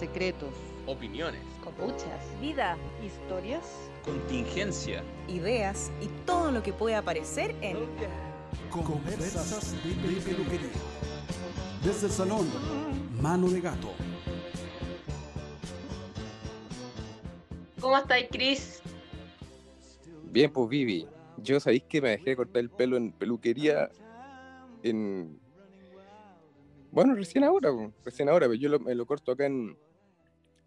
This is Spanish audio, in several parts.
secretos, opiniones, copuchas, vida, historias, contingencia, ideas y todo lo que puede aparecer en Conversas de Peluquería. Desde el salón, mano de gato. ¿Cómo estáis, Chris? Bien, pues Vivi, yo sabéis que me dejé cortar el pelo en peluquería en... Bueno, recién ahora, po, recién ahora, pero yo lo- me lo corto acá en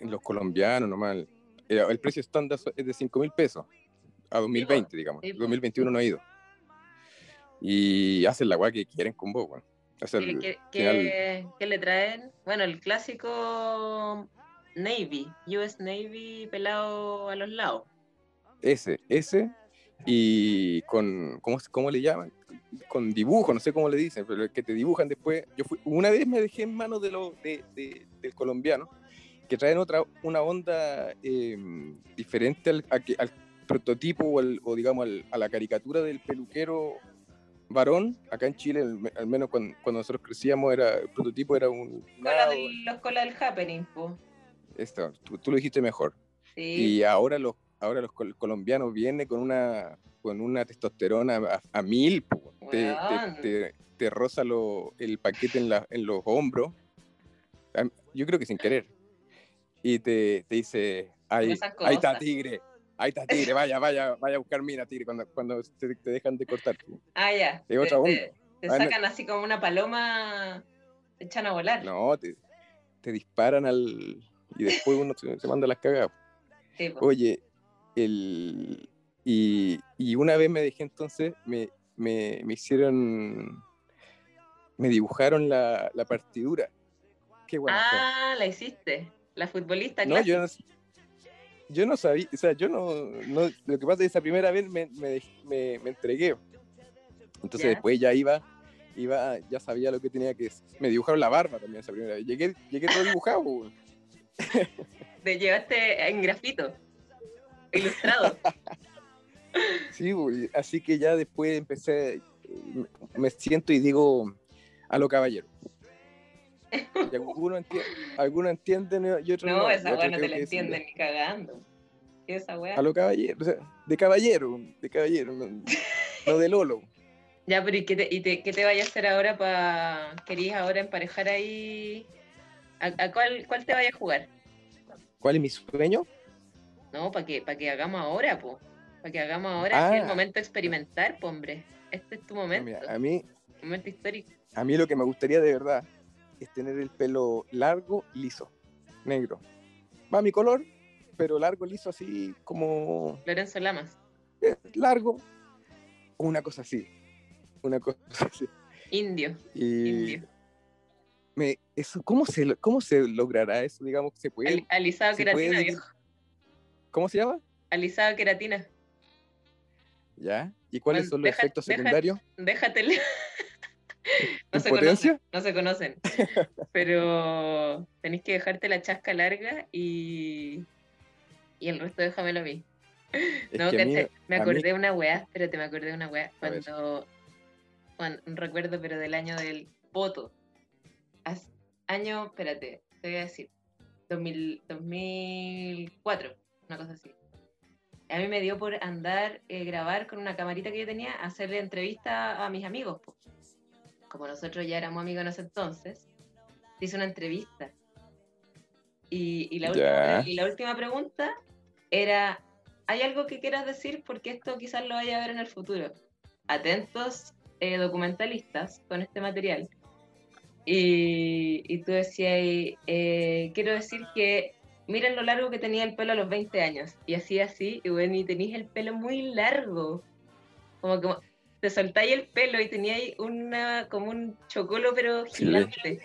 los colombianos nomás. El, el precio estándar es de 5 mil pesos a 2020, digamos. sí, po. 2021 no ha ido. Y hacen la weá que quieren con vos, weón. O sea, ¿Qué, qué- qué- qué le traen? Bueno, el clásico Navy, US Navy pelado a los lados. Ese, ese, y con, ¿cómo, cómo le llaman? Con dibujo, no sé cómo le dicen, pero que te dibujan después. Yo fui, una vez me dejé en manos de lo, de, de- del colombiano, que traen otra, una onda eh, diferente al, a que- al prototipo o, al- o digamos al- a la caricatura del peluquero varón. Acá en Chile, al, me- al menos cuando, cuando nosotros crecíamos, era, el prototipo era un... Cola del- los colas del happening, po. esto, tú, tú lo dijiste mejor. Sí. Y ahora los, ahora los col- colombianos vienen con una, con una testosterona a, a mil, po. te, te, te, te roza lo- el paquete en, la, en los hombros, yo creo que sin querer, y te, te dice, ahí, ahí está tigre, ahí está tigre, vaya, vaya, vaya a buscar mina tigre cuando, cuando te, te dejan de cortar. Ah, ya. Otra te, onda. te- te Ah, sacan así como una paloma, te echan a volar. No, te, te disparan al... y después uno se, se manda las cagadas. Sí. Oye, el, y, y una vez me dejé entonces, me, me, me hicieron, me dibujaron la, la partidura. Qué bueno. ah, la hiciste. La futbolista no, yo no, yo no sabía, o sea, yo no, no- lo que pasa es que esa primera vez me, me, dej- me- me entregué. Entonces Ya. después ya iba, iba, ya sabía lo que tenía que, me dibujaron la barba también esa primera vez. Llegué, llegué todo dibujado. Te llevaste en grafito. Ilustrado. Sí, así que ya después empecé, eh, me siento y digo a lo caballero. Y algunos entienden, algunos entienden y otros no. No, esa weá no te la entienden ni cagando. ¿Qué es esa weá? A lo caballero, o sea, de caballero, de caballero, no, no de Lolo. Ya, pero ¿y qué te, y te, qué te vaya a hacer ahora para. ¿Querías ahora emparejar ahí? ¿A, a cuál, cuál te vaya a jugar? ¿Cuál es mi sueño? No, para que, para que hagamos ahora, po. Para que hagamos ahora, es el Ah. momento de experimentar, po, hombre. Este es tu momento, Mira, a mí, momento histórico. a mí lo que me gustaría de verdad es tener el pelo largo, liso, negro. Va mi color, pero largo, liso, así como Lorenzo Lamas, eh, largo, una cosa así, una cosa así. indio, Y indio. me, eso, ¿cómo, se, ¿Cómo se logrará eso? Digamos, ¿se puede? Al- alisado se queratina, puede- viejo. ¿Cómo se llama? Alisado queratina. ¿Ya? ¿Y cuáles Bueno, son los deja- efectos deja- secundarios? No se conocen, no se conocen. Pero tenéis que dejarte la chasca larga y, y el resto déjamelo a mí. Es no, que mí- me acordé de una weá, espérate, me acordé de una weá. Cuando, cuando- un recuerdo, pero del año del voto. Año, espérate, te voy a decir, 2000, 2004, una cosa así. A mí me dio por andar, eh, grabar con una camarita que yo tenía, hacerle entrevista a mis amigos. po. Como nosotros ya éramos amigos en ese entonces, hice una entrevista. Y, y la, Ya. última, y la última pregunta era, ¿hay algo que quieras decir? Porque esto quizás lo vaya a ver en el futuro. Atentos eh, documentalistas con este material. Y, y tú decías, eh, quiero decir que miren lo largo que tenía el pelo a los 20 años. Y así, así, y bueno, y tenías el pelo muy largo. Como que te soltáis el pelo y teníais una, como un chocolo, pero Sí. gigante.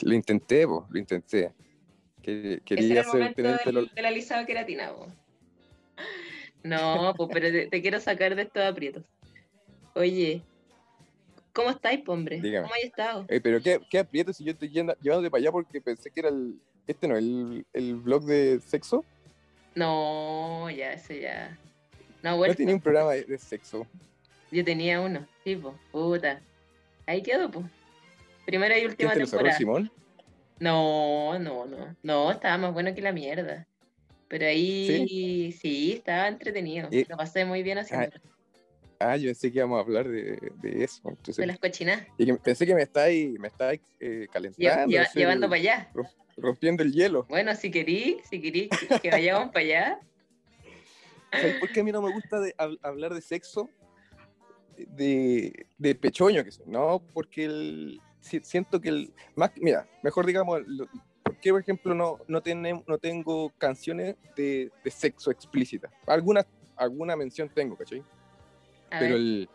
Lo intenté, po, lo intenté. Que- Ese Quería era el hacer, momento del, del alisado queratina. No, pues, pero te, te quiero sacar de estos aprietos. Oye, ¿cómo estáis, hombre? Dígame. ¿Cómo has estado? Eh, pero qué, qué aprieto si yo estoy yendo- llevándote para allá porque pensé que era el... Este no, el, el blog de sexo. No, ya, ese ya. No, No bueno, tenía un programa de, de sexo. Yo tenía uno, sí, po, puta. Ahí quedó, pues. Primera y ¿Quién última te lo cerró, temporada. Simón? No, no, no. No, estaba más bueno que la mierda. Pero ahí sí, estaba entretenido. Lo pasé muy bien haciendo. Ah, yo pensé que íbamos a hablar de, de eso. Entonces, De las cochinas. y que pensé que me estáis me estáis, eh, calentando, lleva- llevando para allá. rompiendo el hielo. Bueno, si querí, si querí que, que vayamos para allá. ¿Sabes por qué a mí no me gusta de- hablar de sexo? De, de pechoño, que soy, no, porque el, si- siento que el. Más, mira, mejor digamos, lo- ¿por qué, por ejemplo, no, no, tenem- no tengo canciones de, de sexo explícita? Alguna, alguna mención tengo, ¿cachai? A Pero ver, el,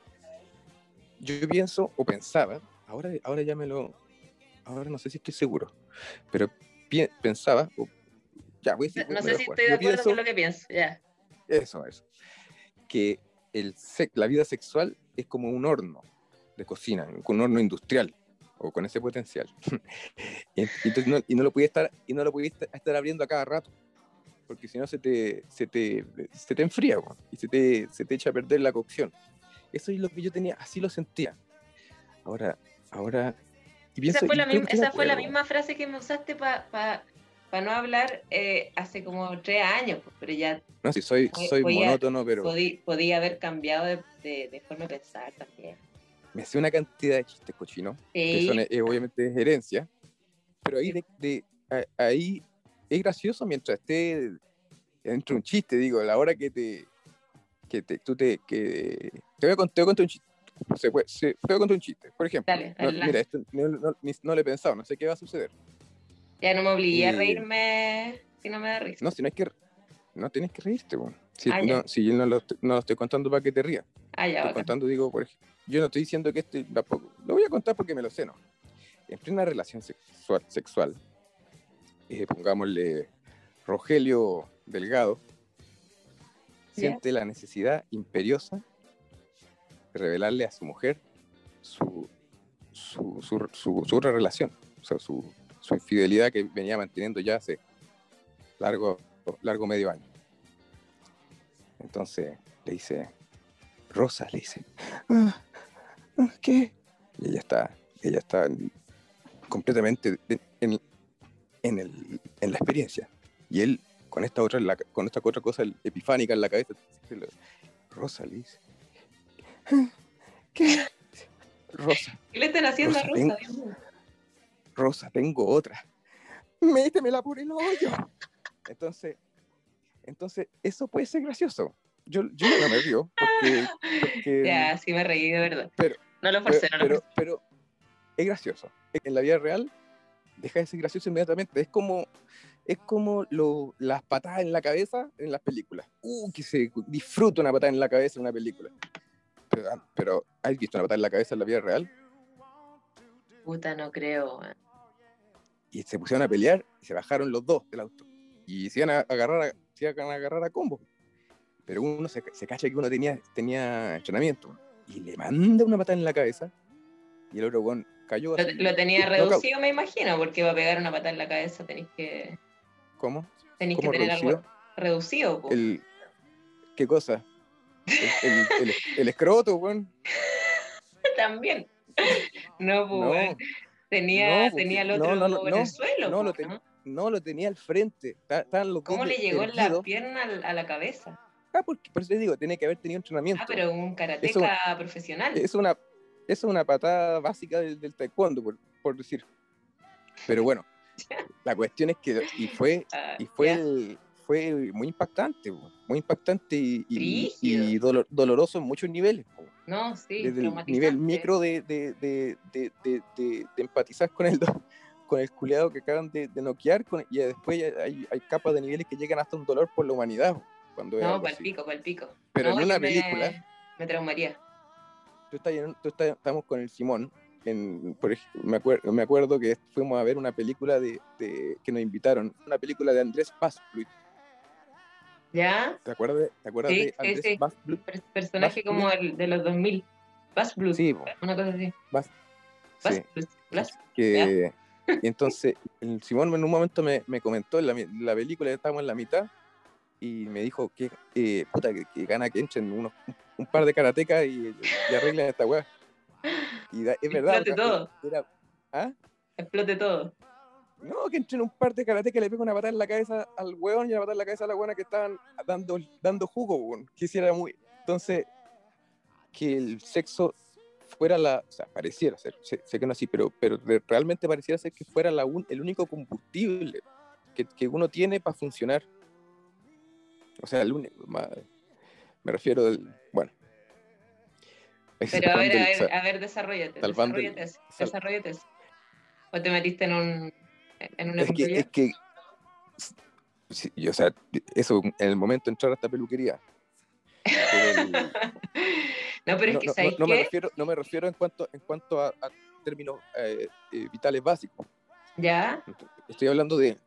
yo pienso, o pensaba, ahora, ahora ya me lo. Ahora no sé si estoy seguro, pero pi- pensaba, o- ya voy a decir. no me sé lo si estoy de acuerdo pienso- con lo que pienso. Ya. eso, eso. Que el sex- la vida sexual es como un horno de cocina, un horno industrial o con ese potencial. y, entonces no, y no lo podía estar y no lo podía estar- abriendo a cada rato, porque si no se te, se te, se te enfría y se te, se te echa a perder la cocción. Eso es lo que yo tenía, así lo sentía. Ahora, ahora. Y pienso, Esa fue, la, misma, esa fue la misma frase que me usaste para no hablar eh, hace como tres años, pues, pero ya No, si soy, soy voy a- monótono, pero podí- podía haber cambiado de, de- de forma de pensar también. me sé una cantidad de chistes cochinos. que Sí, son, eh, obviamente es herencia, pero ahí, de, de- a- ahí es gracioso mientras esté dentro de un chiste, digo, a la hora que te, que te, tú te, que, te voy a contar, un chiste, se puede- se- te voy a contar un chiste, por ejemplo, Dale, no, mira, esto no, no- no lo he pensado, no sé qué va a suceder, ya no me obligué a reírme si no me da risa. no, si no es que, no tienes que reírte, si, Ah, no, si yo no lo, estoy- no lo estoy contando para que te rías, Ah, ya, estoy bacán. contando, digo, por ejemplo, yo no estoy diciendo que este, tampoco, lo voy a contar porque me lo sé, ¿no? En plena relación sexual, sexual eh, pongámosle Rogelio Delgado, siente la necesidad imperiosa de revelarle a su mujer su, su, su, su- su otra relación, o sea, su, su infidelidad que venía manteniendo ya hace largo, largo medio año. Entonces le dice, Rosa, le dice, "Ah, ah, ¿qué? Y ella está, ella está completamente en, en, el- en la experiencia. Y él, con esta otra, la- con esta otra cosa epifánica en la cabeza, Rosa le dice, "Ah, ¿qué? Rosa, ¿Qué le están haciendo a Rosa, Rosa? tengo otra. Métemela por el hoyo. Entonces, entonces eso puede ser gracioso. Yo, yo no me río porque, porque- Ya, sí me reí, de verdad. Pero- no lo pero, forcé, no lo pero, forcé. pero es gracioso. En la vida real deja de ser gracioso inmediatamente. Es como, es como lo- las patadas en la cabeza en las películas. Uh, que se disfruta una patada en la cabeza en una película. Pero, ah, pero ¿has visto una patada en la cabeza en la vida real? Puta, no creo. y se pusieron a pelear y se bajaron los dos del auto y se iban a agarrar a, se iban a, agarrar a combo pero uno se, se cacha que uno tenía, tenía entrenamiento y le manda una patada en la cabeza y el otro weón cayó Lo, tenía reducido, me imagino, porque va a pegar una patada en la cabeza, tenéis que, ¿cómo? tenéis que ¿Cómo tener reducido? algo reducido. El, ¿qué cosa? El, el, el- el escroto, weón. También. No, pues, No, weón. tenía, no, tenía el otro no, no, en el suelo. no, po, lo ten- ¿no? lo tenía al frente. ta- Estaban los ¿Cómo le llegó la pierna a la cabeza? Ah, porque, por eso te digo, tenía que haber tenido entrenamiento. Ah, pero un karateca profesional. es una, es una patada básica del, del taekwondo, por, por decir. Pero bueno, la cuestión es que y fue, Ah, y fue, el- fue muy impactante, muy impactante y, y dolor- doloroso en muchos niveles. No, sí, Desde el nivel micro de, de, de, de, empatizar con el, con el culeado que acaban de, de noquear con- y después hay, hay capas de niveles que llegan hasta un dolor por la humanidad. Cuando No, algo pal así. pico, pal pico. Pero No, en una yo me- película, Me traumaría. tú estás tú estás- estamos con el Simón. En, por ej- me, acuer- me acuerdo que fuimos a ver una película de, que nos invitaron, una película de Andrés Pazplut. ¿Ya? ¿Te acuerdas de, te acuerdas Sí, de sí, Andrés sí. Per- personaje como Blue. el de los 2000. Bass Blue. Sí, Una cosa así. Bass sí. Blue. Bass- que y entonces el Simón en un momento me, me comentó en la, la película estábamos en la mitad y me dijo que eh, puta que, que gana que entren unos, un par de karatecas y, y arreglen esta weá y da- es verdad Explote todo. era- ¿ah? Explote todo. No, que entre un par de karate que le pega una patada en la cabeza al weón y una patada en la cabeza a la buena que estaban dando, dando jugo, weón. Que hiciera muy. Entonces, que el sexo fuera la. O sea, pareciera ser, sé, sé que no así, pero, pero re- realmente pareciera ser que fuera la un- el único combustible que, que uno tiene para funcionar. O sea, el único. ma- Me refiero del. Bueno. Pero a ver, a ver, a ver, desarrollate, desarrollate, desarrollate. O te metiste en un en una es que, es que sí, o sea, eso en el momento de entrar a esta peluquería. pero el- no, pero es no, que, no- ¿sabes no me qué? refiero, no me refiero en cuanto, en cuanto a, a términos eh, eh, vitales básicos. Ya, Estoy hablando de.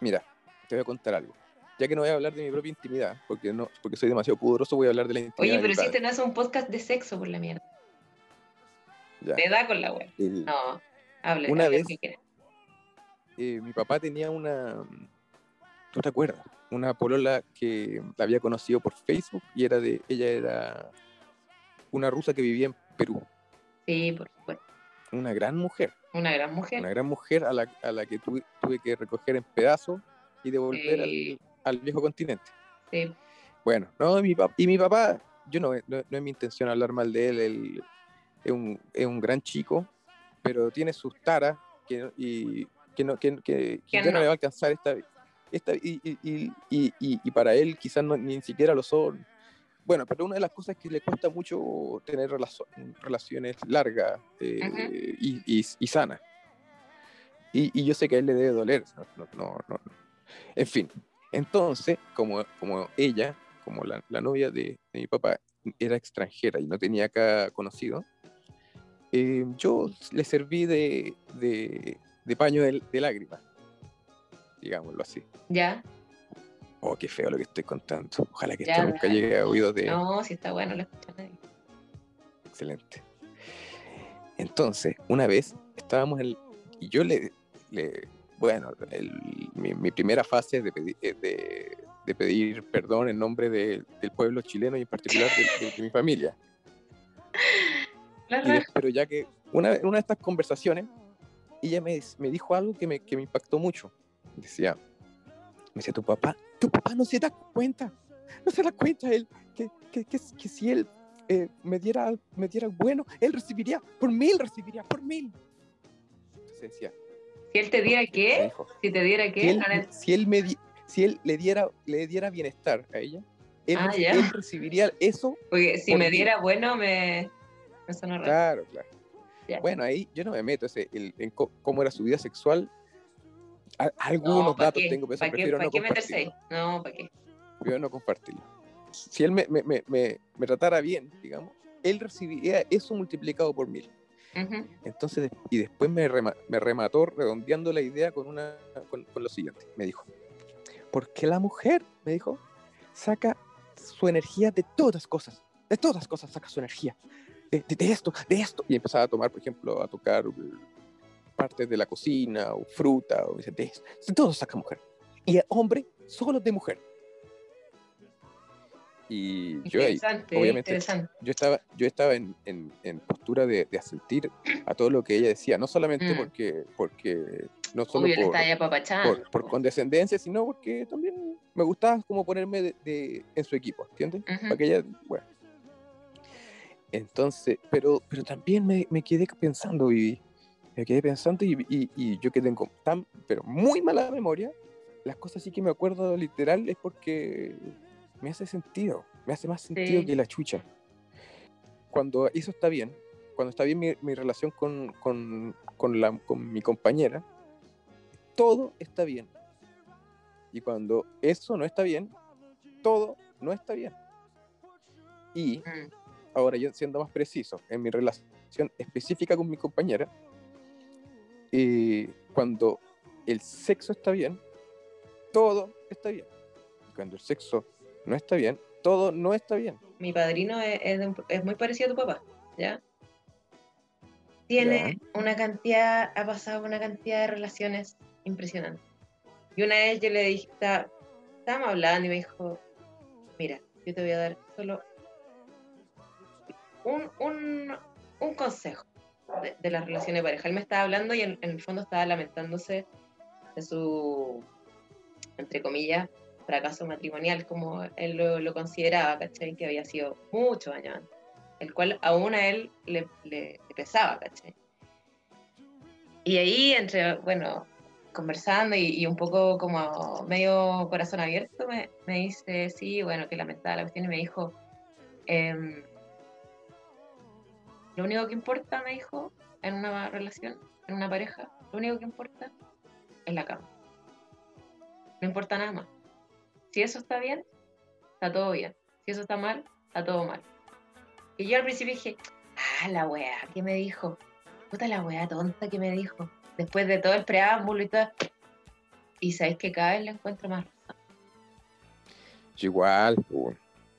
Mira, te voy a contar algo. Ya que no voy a hablar de mi propia intimidad, porque no, porque soy demasiado pudoroso, voy a hablar de la intimidad. oye, pero si este no es un podcast de sexo por la mierda. Ya. Te da con la web. El- No, hable, Una hable vez-. Eh, mi papá tenía una. ¿Tú te acuerdas? Una polola que la había conocido por Facebook y era de. Ella era una rusa que vivía en Perú. Sí, por supuesto. Una gran mujer. Una gran mujer. Una gran mujer a la, a la que tuve, tuve que recoger en pedazos y devolver Sí. al, al viejo continente. Sí. Bueno, no, mi y mi papá, yo no, no, no es mi intención hablar mal de él, él es, un, es un gran chico, pero tiene sus taras que, y, que, no, que, que- ya no no. le va a alcanzar esta, esta y, y, y, y, para él quizás no, ni siquiera lo son. Bueno, pero una de las cosas que le cuesta mucho tener relaciones largas eh, Ujú. y, y, sanas. Y, y yo sé que a él le debe doler. no- no- no- no. En fin, entonces, como, como ella, como la, la novia de, de mi papá, era extranjera y no tenía acá conocido, eh, yo le serví de, de, de paño de, de lágrimas, digámoslo así. Ya. Oh, qué feo lo que estoy contando. Ojalá que Ya, esto nunca llegue a oídos de... No, si está bueno, lo escucha nadie. Excelente. Entonces, una vez estábamos en... Y yo le... le- bueno, el- mi, mi primera fase de, pedi- eh, de, de pedir perdón en nombre de- del pueblo chileno y en particular de, mi familia. Y raja. pero ya que una, una de estas conversaciones, ella me, me dijo algo que me, que me impactó mucho. Decía, me decía, tu papá, tu papá no se da cuenta, no se da cuenta él, que, que, que, que si él eh, me, diera, me diera bueno, él recibiría, por mil recibiría, por mil. Entonces decía, Si él te diera qué, dijo, si te diera si qué, él, no le- si él, me di- si él le, diera, le diera bienestar a ella, él, Ah, él recibiría eso porque si por me diera bueno, me, suena raro. Claro, claro. Bueno, ahí yo no me meto ese, el- en cómo era su vida sexual. A- algunos no, ¿para datos qué? tengo, pero ¿Para qué, prefiero ¿para no qué meterse. No, ¿para qué? Prefiero no compartirlo. Si él me, me, me, me, tratara bien, digamos, él recibiría eso multiplicado por mil. Ujú. Entonces, y después me, rema- me remató redondeando la idea con, una, con, con lo siguiente. Me dijo, porque la mujer, me dijo, saca su energía de todas cosas. De todas cosas saca su energía. De, de- esto, de esto. Y empezaba a tomar, por ejemplo, a tocar uh, partes de la cocina o fruta. O dice, de, esto. todo saca mujer. Y el hombre, solo de mujer. Y yo ahí, obviamente, yo estaba, yo estaba en, en- en postura de, de asentir a todo lo que ella decía, no solamente Mm. porque, porque no solo Obvio, por, por, por condescendencia, sino porque también me gustaba como ponerme de, de- en su equipo, ¿entiendes? Ujú. Para que ella, bueno. Entonces, pero, pero también me, me quedé pensando, Vivi, me quedé pensando y, y- y yo que tengo tan, pero muy mala memoria, las cosas sí que me acuerdo literal es porque me hace sentido, me hace más sentido Sí. que la chucha. Cuando eso está bien, cuando está bien mi, mi relación con, con, con, la, con mi compañera, todo está bien. Y cuando eso no está bien, todo no está bien. Y Mm. Ahora yo siendo más preciso, en mi relación específica con mi compañera, eh, cuando el sexo está bien, todo está bien. Cuando el sexo no está bien, todo no está bien. Mi padrino es, es es muy parecido a tu papá, ¿ya? Tiene una cantidad, ha pasado una cantidad de relaciones impresionante. Y una vez yo le dije, está- estábamos hablando y me dijo, mira, yo te voy a dar solo un, un, un consejo. de, de las relaciones de pareja. Él me estaba hablando y en, en el fondo estaba lamentándose de su, entre comillas, fracaso matrimonial, como él lo, lo consideraba, ¿cachai? Que había sido muchos años antes, el cual aún a él le, le- le pesaba, ¿cachai? Y ahí, entre, bueno, conversando y, y un poco como medio corazón abierto, me, me dice, sí, bueno, que lamentaba la cuestión, y me dijo, em, lo único que importa, me dijo, en una relación, en una pareja, lo único que importa es la cama. No importa nada más. Si eso está bien, está todo bien. Si eso está mal, está todo mal. Y yo al principio dije, ah, la weá, ¿qué me dijo? Puta la weá tonta que me dijo. Después de todo el preámbulo y todo. Y sabéis que cada vez le encuentro más razón. Igual,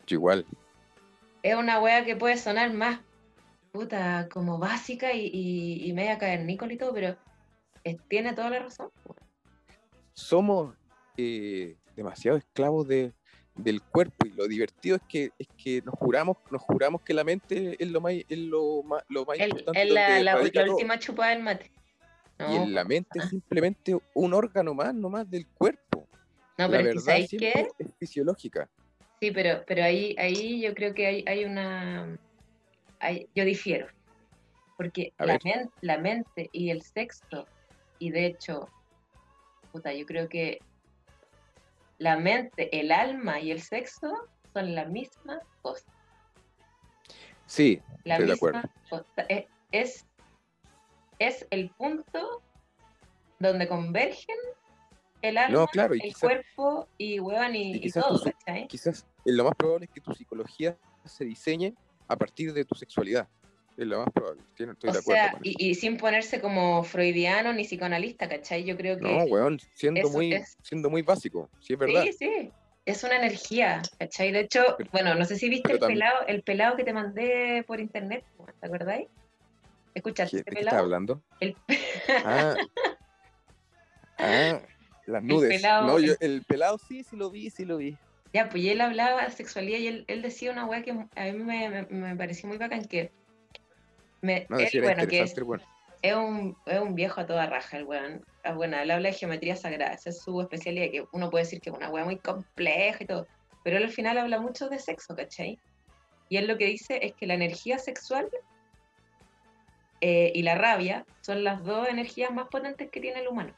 igual. Es una weá que puede sonar más, puta, como básica y, y, y media cavernícola y todo, pero es- tiene toda la razón. Somos eh, demasiado esclavos de, del cuerpo y lo divertido es que es que nos juramos nos juramos que la mente es lo más es lo más, lo más El- importante Es la, última chupada del mate. No, y en la mente es simplemente un órgano más nomás del cuerpo no la pero es que verdad ¿sabéis siempre qué? es fisiológica Sí, pero, pero ahí, ahí yo creo que hay, hay una... hay- yo difiero. Porque la, men- la mente y el sexo, y de hecho, puta, yo creo que la mente, el alma y el sexo son la misma cosa. sí La Estoy de misma acuerdo. cosa. Es, es, es el punto donde convergen el alma, no claro y el quizás, cuerpo y huevan y, y todo, quizás eh, lo más probable es que tu psicología se diseñe a partir de tu sexualidad es lo más probable estoy O de acuerdo sea, eso. y, y sin ponerse como freudiano ni psicoanalista, ¿cachai? Yo creo que no weón siendo muy es- siendo muy básico sí es verdad sí, sí, es una energía, ¿cachai? De hecho, Pero- bueno, no sé si viste el también- pelado, el pelado que te mandé por internet, ¿te acordáis? ¿Escuchaste ¿Qué- este ¿de qué estás pelado? hablando? El- Ah, ah, las nudes. pelado- no, yo, el- el pelado sí, sí lo vi, sí lo vi. Ya, pues y él hablaba de sexualidad y él, él decía una weá que a mí me, me- me pareció muy bacán que me, No, él, bueno, que es, bueno. es un, es un viejo a toda raja el weón. Ah, Bueno, él habla de geometría sagrada, esa es su especialidad, que uno puede decir que es una weá muy compleja y todo, pero él al final habla mucho de sexo, ¿cachai? Y él lo que dice es que la energía sexual eh, y la rabia son las dos energías más potentes que tiene el humano.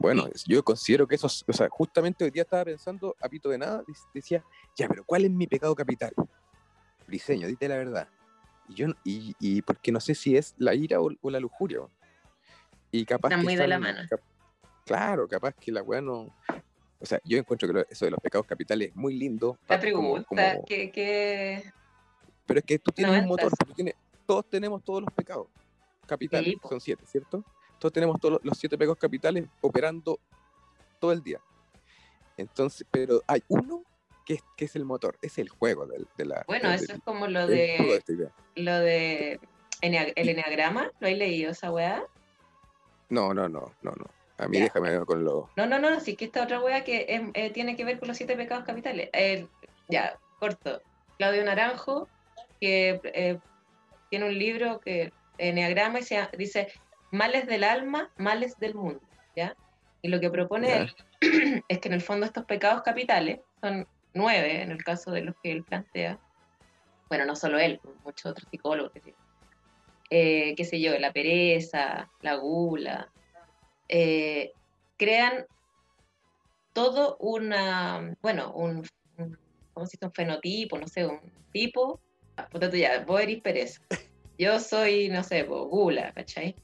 Bueno, yo considero que eso, es- o sea, justamente hoy día estaba pensando, a pito de nada, dec- decía, ya, pero ¿cuál es mi pecado capital? Briseño, dite la verdad. Y yo, y, y porque no sé si es la ira o, o la lujuria. Y capaz Están que muy de la mano. cap- claro, capaz que la weá no... O sea, yo encuentro que lo- eso de los pecados capitales es muy lindo. La como- pregunta, como- que, que Pero es que tú tienes un motor, tú tienes- todos tenemos todos los pecados capitales, Sí, son siete, ¿cierto? Todos tenemos todos los- siete pecados capitales operando todo el día. Entonces, pero hay uno que es, que es el motor, es el juego de, la... bueno, eso es como lo de lo de el eneagrama, ¿lo has leído esa weá? No, no, no, no, no. A mí Ya. déjame con lo... No, no, no, sí que esta otra wea que em, eh, tiene que ver con los siete pecados capitales. Ya, corto. Claudio Naranjo, que eh, tiene un libro que Enneagrama y se dice males del alma, males del mundo, ¿ya? Y lo que propone él es que en el fondo estos pecados capitales son nueve en el caso de los que él plantea. Bueno, no solo él, muchos otros psicólogos, que. Eh, qué sé yo, la pereza, la gula, eh, crean todo una, bueno, un, un- ¿cómo se dice? Un fenotipo, no sé, un tipo. Ah, puta tú ya, vos eres pereza. Yo soy, no sé, po, gula, ¿cachai?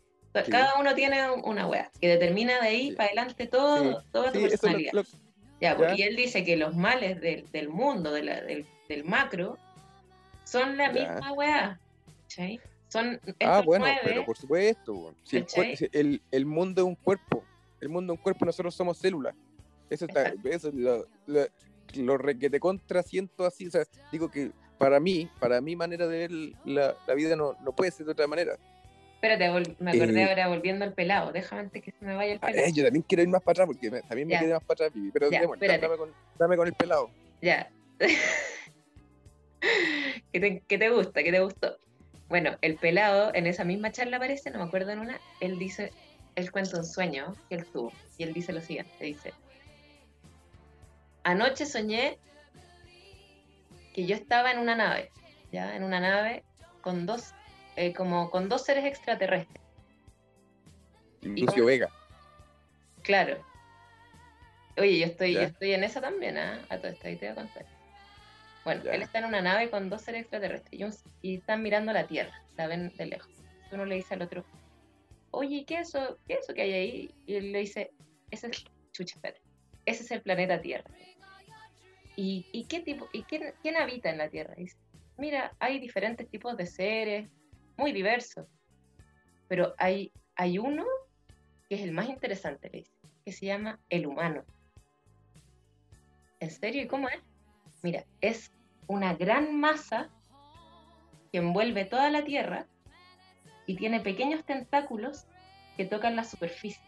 Sí. Cada uno tiene un- una wea que determina de ahí Sí. para adelante todo, Sí, toda tu personalidad. lo, lo- Ya, y él dice que los males del, del mundo, de la- del, del macro, son la Ya. misma. ¿cachai? Son Ah, bueno, nueve, pero por supuesto. Si el, el, el mundo es un cuerpo, el mundo es un cuerpo, nosotros somos células. Eso, está, eso es lo, lo, lo que te contrasiento así. O sea, digo que para mí, para mi manera de ver la, la vida no, no puede ser de otra manera. Espérate, me acordé Eh, ahora volviendo al pelado. Déjame antes que se me vaya el pelado. eh, yo también quiero ir más para atrás porque me- también me Ya. quedé más para atrás, pero Ya, dame, con, dame con el pelado. Ya. ¿Qué te, qué te gusta? ¿Qué te gustó? Bueno, el pelado en esa misma charla aparece, no me acuerdo en una, él dice, él cuenta un sueño que él tuvo y él dice lo siguiente, dice, anoche soñé que yo estaba en una nave, ya, en una nave con dos, eh, como con dos seres extraterrestres. Lucio Vega. Claro. Oye, yo estoy, yo estoy en esa también, ¿ah? A todo esto, ahí te voy a contar. Bueno, Ya. él está en una nave con dos seres extraterrestres y, un- y están mirando la Tierra, la ven de lejos. Uno le dice al otro, oye, ¿qué es eso, qué es eso que hay ahí? Y él le dice, ese es, chucha, ese es el planeta Tierra. ¿Y, y qué tipo, y quién, quién habita en la Tierra? Y dice, mira, hay diferentes tipos de seres, muy diversos, pero hay, hay uno que es el más interesante, que se llama el humano. ¿En serio? ¿Y cómo es? Mira, es una gran masa que envuelve toda la Tierra y tiene pequeños tentáculos que tocan la superficie.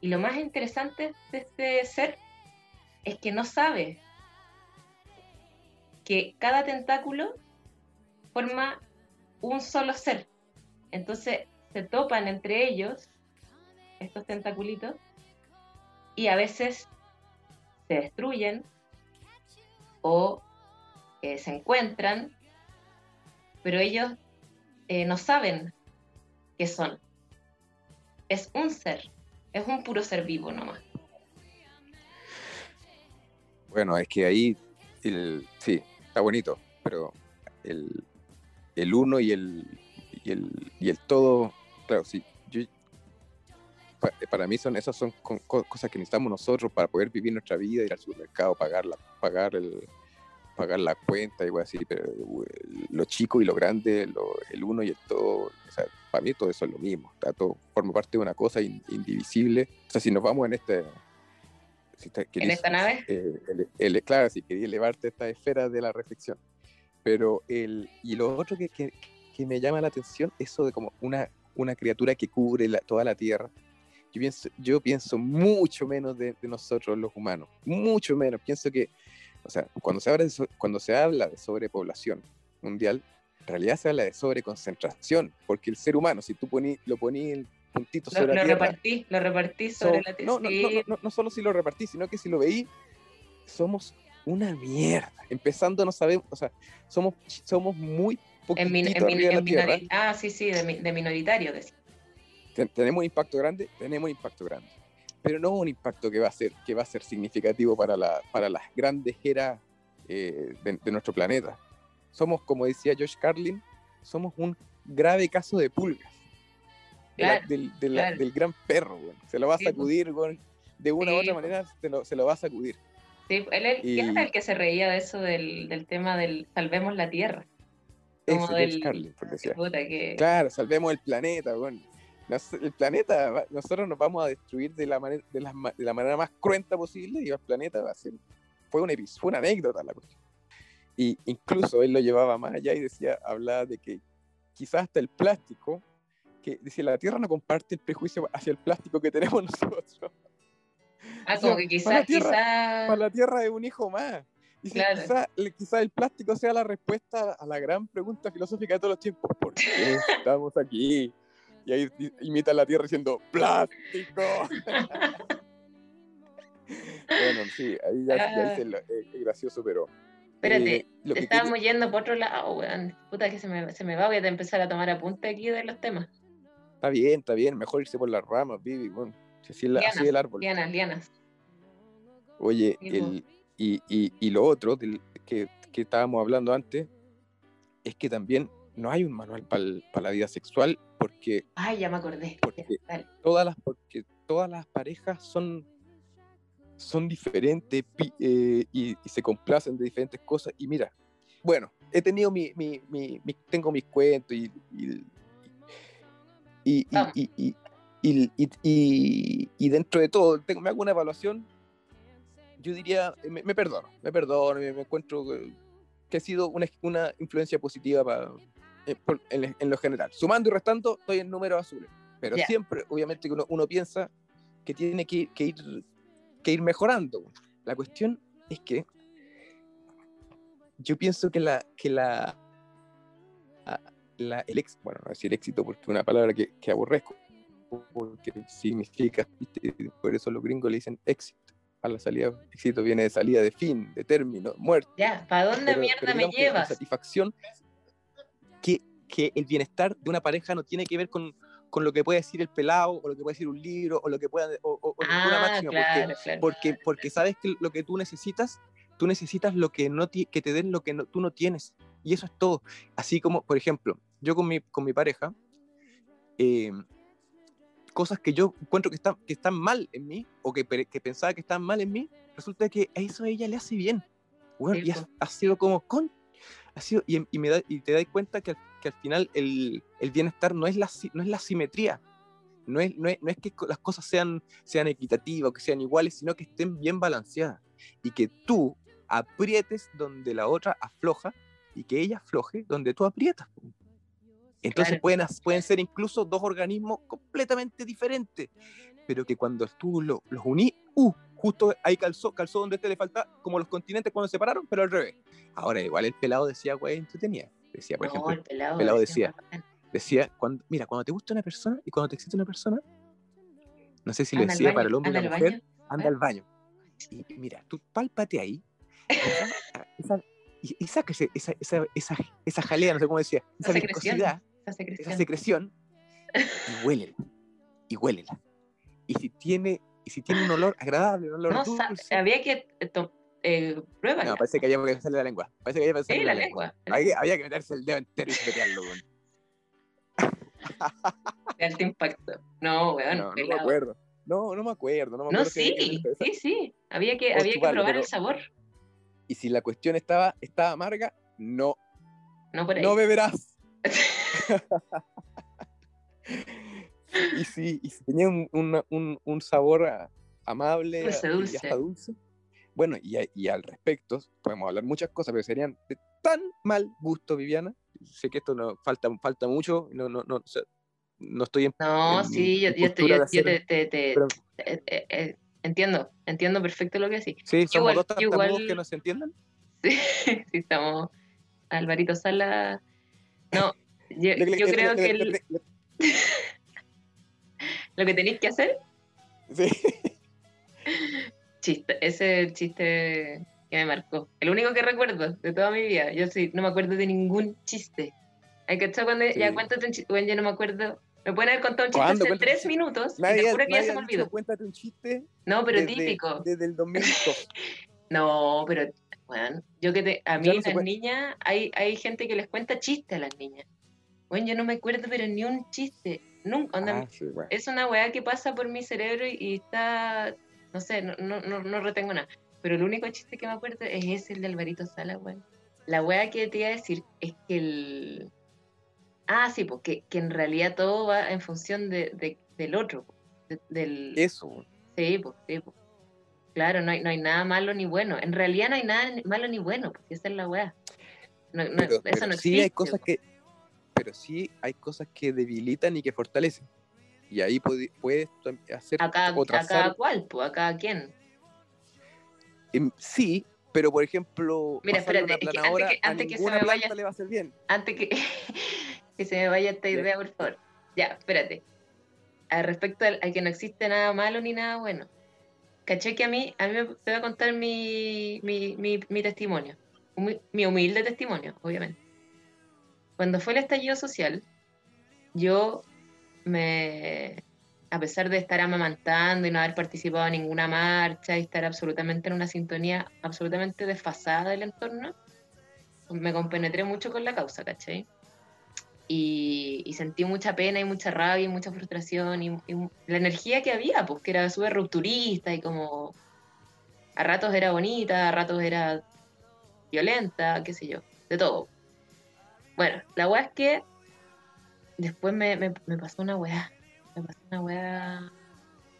Y lo más interesante de este ser es que no sabe que cada tentáculo forma un solo ser. Entonces se topan entre ellos estos tentaculitos y a veces se destruyen o eh, se encuentran, pero ellos eh, no saben qué son. Es un ser, es un puro ser vivo nomás. Bueno, es que ahí, sí, está bonito, pero el, el uno y el, y el, y el todo, claro, sí, yo, pa- para mí son, esas son co- co- cosas que necesitamos nosotros para poder vivir nuestra vida, ir al supermercado, pagar la, pagar el, pagar la cuenta, igual así, pero eh, lo chico y lo grande, lo- el uno y el todo, o sea, para mí todo eso es lo mismo, está todo, forma parte de una cosa in- indivisible. O sea, si nos vamos en este... si te- ¿En querís, esta nave? eh, ele- ele- claro, si quería elevarte a esta esfera de la reflexión. Pero el, y lo otro que, que, que me llama la atención, eso de como una, una criatura que cubre la- toda la tierra. Yo pienso, yo pienso mucho menos de, de nosotros los humanos, mucho menos. Pienso que, o sea, cuando se, habla de, cuando se habla de sobrepoblación mundial, en realidad se habla de sobreconcentración, porque el ser humano, si tú poní, lo ponías el puntito Lo, sobre lo la tierra, repartí, lo repartí sobre So- la no, no, tierra. no, no, no solo si lo repartí, sino que si lo veí, somos una mierda. Empezando no sabemos, o sea, somos, somos muy minori- Ah, sí, sí, de, de minoritario. decía. Ten- tenemos un impacto grande, tenemos un impacto grande. Pero no un impacto que va a ser, que va a ser significativo para, la, para las grandes eras eh, de, de nuestro planeta. Somos, como decía Josh Carlin, somos un grave caso de pulgas. De la- Claro, del, de la- claro. del gran perro. Se lo va a pues. sacudir. De una u otra pues. manera se lo, se lo va a sacudir. Sí, él, él- ¿quién Y- era el que se reía de eso del, del tema del salvemos la tierra? Como Eso, George del- Carlin, por decía. Puta, que... Claro, salvemos el planeta, weón. Nos- el planeta, nosotros nos vamos a destruir de la, manera, de, la, de la manera más cruenta posible y el planeta va a ser. Fue una, fue una anécdota la cuestión. Y incluso él lo llevaba más allá y decía, hablaba de que quizás hasta el plástico, que decía, la Tierra no comparte el prejuicio hacia el plástico que tenemos nosotros. Ah, o sea, como que para quizás, la Tierra- quizás... Para la Tierra es un hijo más. Claro. quizá, el- quizá el plástico sea la respuesta a la gran pregunta filosófica de todos los tiempos. ¿Por qué estamos aquí? Y ahí imita la Tierra diciendo, ¡plástico! bueno, sí, ahí ya, ya hice lo- eh, es gracioso, pero... Espérate, eh, lo estábamos yendo por otro lado, weón. Puta que se me, se me va, voy a empezar a tomar apunte aquí de los temas. Está bien, está bien, mejor irse por las ramas, Vivi. Bueno, así, es el Lianas, árbol. lianas, lianas. Oye, el, y, y, y lo otro del, que, que estábamos hablando antes es que también no hay un manual para la vida sexual porque Ay, ya me acordé. Porque- dale. todas las, porque todas las parejas son, son diferentes eh, y, y se complacen de diferentes cosas. Y mira, bueno, he tenido mi, mi, mi- mi- tengo mis cuentos y, y, y, y- y- y- y- dentro de todo, tengo, me hago una evaluación, yo diría, me, me perdono, me perdono, me, me encuentro que ha sido una, una influencia positiva para, eh, por- en, en lo general. Sumando y restando, estoy en números azules. Pero Ya. siempre, obviamente, que uno, uno piensa que tiene que, ir- que ir, que ir mejorando. La cuestión es que yo pienso que la, que la, a- la, el éxito, bueno, no decir éxito porque es una palabra que, que aborrezco, porque significa, ¿viste? por eso los gringos le dicen éxito. A la salida, éxito viene de salida, de fin, de término, muerte. Ya, ¿para dónde Pero- mierda pero me digamos que llevas? satisfacción que, que el bienestar de una pareja no tiene que ver con, con lo que puede decir el pelado, o lo que puede decir un libro, o lo que pueda, o, o- Ah, máxima, claro, porque, claro. porque, porque sabes que lo que tú necesitas, tú necesitas lo que, no que te den lo que no- tú no tienes. Y eso es todo. Así como, por ejemplo, yo con mi, con mi pareja, eh, cosas que yo encuentro que están, que están mal en mí, o que, que pensaba que están mal en mí, resulta que a eso a ella le hace bien. Bueno, y ha, ha sido como con. Ha sido, y, y me da, y te das cuenta que, al- que al final el, el bienestar no es, la, no es la simetría. No es, no es, no es que las cosas sean, sean equitativas o que sean iguales, sino que estén bien balanceadas. Y que tú aprietes donde la otra afloja y que ella afloje donde tú aprietas. Entonces Claro. pueden, pueden ser incluso dos organismos completamente diferentes, pero que cuando tú lo- los unís, ¡uh! justo ahí calzó, calzó donde este le falta, como los continentes cuando se separaron, pero al revés. Ahora, igual el pelado decía, güey, entretenía. Decía, por No, ejemplo, el pelado, pelado decía, decía, cuando, mira, cuando te gusta una persona y cuando te excita una persona, no sé si lo decía baño, para el hombre anda la mujer, baño. anda al baño. Y mira, tú pálpate ahí esa- esa- y, y esa, esa, esa, jalea, no sé cómo decía, esa Esa secreción. Esa secreción. y huélela. Y huélela. Y si tiene, y si tiene un olor agradable, un olor No, dulce. había que eh, eh, pruébala. No, parece que había que meterle la lengua. Parece que había que Sí, la la lengua. lengua. Había, había que meterse el dedo entero y meterlo, weón. De alto impacto. No, weón, No, no me acuerdo. No, no me acuerdo. No, me No, acuerdo que sí, sí, sí. Había que, había que probar pero- el sabor. Y si la cuestión estaba, estaba amarga, no, No por ahí. no beberás. Y, si, y si tenía un, una- un- un sabor amable Dulce, y dulce. hasta dulce. Bueno, y, al respecto, podemos hablar muchas cosas, pero serían de tan mal gusto, Viviana. Sé que esto no falta, falta mucho, no, no, no, o sea, no estoy en, No, en- sí, yo, en yo, te, yo- yo te, te- te- pero- eh, eh, eh, entiendo, entiendo perfecto lo que decís. Sí, somos igual- dos igual- que no se entiendan. Sí, sí, estamos. Alvarito Sala. No, yo, yo creo que el- lo que tenéis que hacer, sí. chiste, ese es el chiste que me marcó. El único que recuerdo de toda mi vida. Yo sí, no me acuerdo de ningún chiste. Hay que estar cuando ya cuéntate un chiste. Bueno, yo no me acuerdo. Me pueden haber contado un chiste ¿Cuándo? hace tres minutos y Nadie, te juro que ya se me olvidó. cuéntate un chiste No, pero desde, típico. desde el 2002. No, pero bueno, yo que te, a mí no las niñas, hay, hay gente que les cuenta chistes a las niñas. Bueno, yo no me acuerdo, pero ni un chiste. Nunca, onda, Ah, sí, bueno. es una weá que pasa por mi cerebro y, y está, no sé, no, no, no, no retengo nada. Pero el único chiste que me acuerdo es ese, el de Alvarito Sala, weón. La weá que te iba a decir es que el... Ah, sí, porque que en realidad todo va en función de, de- del otro, de- del... Eso. Sí, pues, sí, pues. Claro, no hay, no hay nada malo ni bueno. En realidad no hay nada malo ni bueno, porque esa es la weá. No, no, pero, eso pero no sí existe. hay cosas que pero sí hay cosas que debilitan y que fortalecen y ahí puedes tam- hacer a cada, o a cada cual, pues, a cada quien. em, sí pero por ejemplo Mira, espérate, una es que antes que- a antes que se me vaya- planta le va a hacer bien Antes que, que se me vaya esta idea, por favor. Ya, espérate. Al respecto al, al que no existe nada malo ni nada bueno. Caché que a mí, a mí te voy a contar mi, mi, mi, testimonio. Mi humilde testimonio, obviamente. Cuando fue el estallido social, yo me, a pesar de estar amamantando y no haber participado en ninguna marcha y estar absolutamente en una sintonía absolutamente desfasada del entorno, me compenetré mucho con la causa, ¿cachai? Y, sentí mucha pena y mucha rabia y mucha frustración y, la energía que había, pues que era súper rupturista y como a ratos era bonita, a ratos era violenta, qué sé yo, de todo. Bueno, la weá es que después me, me- me pasó una weá, me pasó una weá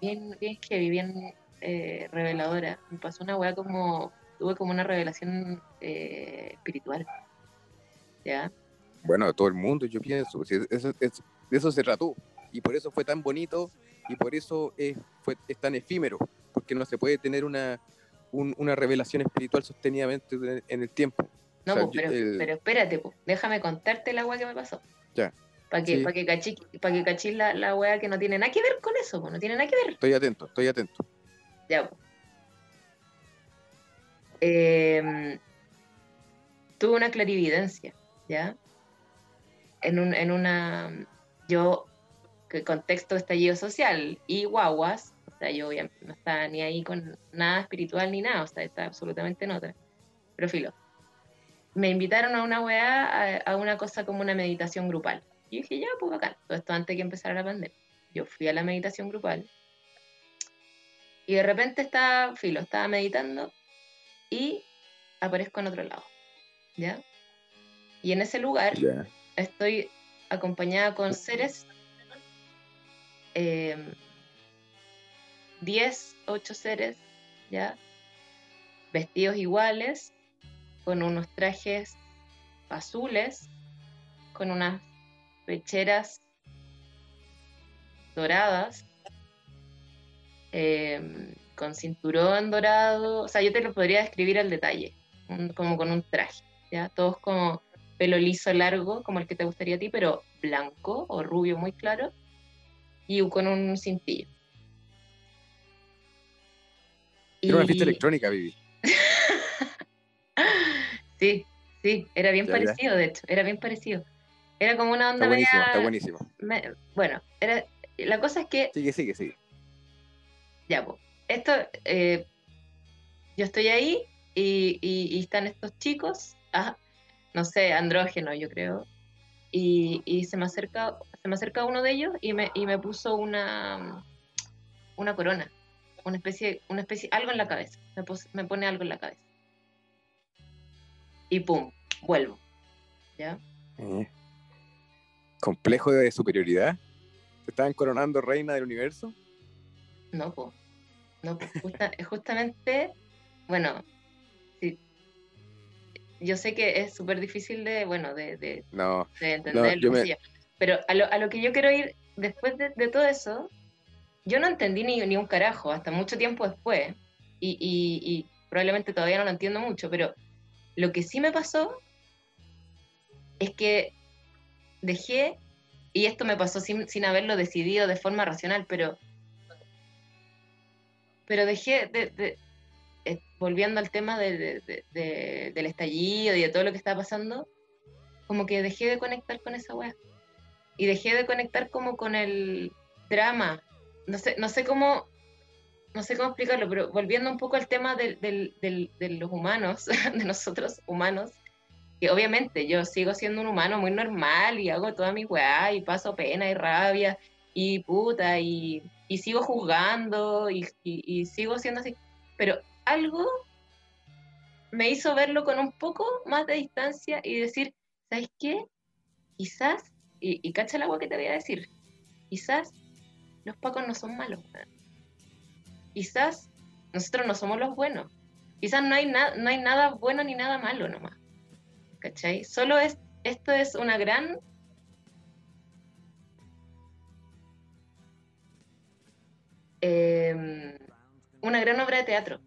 bien, bien heavy, bien eh, reveladora. Me pasó una weá como, tuve como una revelación eh, espiritual. ¿Ya? Bueno todo el mundo yo pienso pues, eso, eso- es- de eso se trató y por eso fue tan bonito y por eso es, fue, es tan efímero porque no se puede tener una un- una revelación espiritual sostenidamente en- el tiempo No, O sea, pues, yo- pero, el- pero espérate, pues, déjame contarte la agua que me pasó. Ya. Para que, Sí. pa' que cachis pa la, la weá que no tiene nada que ver con eso, po, no tiene nada que ver. Estoy atento, estoy atento. Ya. po. Em, tuve una clarividencia, ¿ya? En, un, en una. Yo, que contexto estallido social y guaguas, o sea, yo ya no estaba ni ahí con nada espiritual ni nada, o sea, estaba absolutamente en otra. Pero filo. Me invitaron a una weá, a, a una cosa como una meditación grupal. Y dije, ya, pues bacán. Todo esto antes que empezara la pandemia. Yo fui a la meditación grupal y de repente estaba, filo, estaba meditando y aparezco en otro lado, ¿ya? Y en ese lugar Ya. Estoy acompañada con seres, 10, 8 seres, ¿ya? Vestidos iguales, con unos trajes azules, con unas pecheras doradas, eh, con cinturón dorado, o sea, yo te lo podría describir al detalle, como con un traje, ¿ya? Todos como pelo liso largo, como el que te gustaría a ti, pero blanco o rubio muy claro, y con un cintillo. Era una fiesta electrónica, Vivi. Sí, sí, era bien Ya, ya. parecido, de hecho, era bien parecido. Era como una onda Está buenísimo, media- está buenísimo. me- bueno, era, la cosa es que Sigue, sigue, sigue. ya, po, esto, eh, yo estoy ahí y, y- y están estos chicos, ah, no sé, andrógeno yo creo, y, y se me acerca, se me acerca uno de ellos y me, y me puso una, una corona, una especie, una especie, algo en la cabeza, me, pos- me pone algo en la cabeza. Y pum, vuelvo, ¿ya? Eh. Complejo de superioridad. ¿Te estaban coronando reina del universo? No, po. No. Justa- justamente, bueno. Yo sé que es súper difícil de, bueno, de, de, No. de entenderlo, yo qué me- pero a lo, a lo que yo quiero ir, después de, de todo eso, yo no entendí ni, ni un carajo, hasta mucho tiempo después, y, y- y probablemente todavía no lo entiendo mucho, pero lo que sí me pasó es que dejé, y esto me pasó sin, sin haberlo decidido de forma racional, pero, pero dejé de, de- eh, volviendo al tema de- de- de- de- del estallido y de todo lo que estaba pasando, como que dejé de conectar con esa weá. Y dejé de conectar como con el drama. No sé, no sé cómo, no sé cómo explicarlo, pero volviendo un poco al tema del- del- de los humanos, de nosotros humanos, que obviamente yo sigo siendo un humano muy normal y hago toda mi weá y paso pena y rabia y puta y, y sigo juzgando y, y- y sigo siendo así. Pero algo me hizo verlo con un poco más de distancia y decir, ¿sabes qué? Quizás, y, cacha el agua que te voy a decir, quizás los pacos no son malos. Quizás nosotros no somos los buenos. Quizás no hay, no hay nada bueno ni nada malo nomás. ¿Cachai? Solo es, esto es una gran... em, una gran obra de teatro,